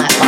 night.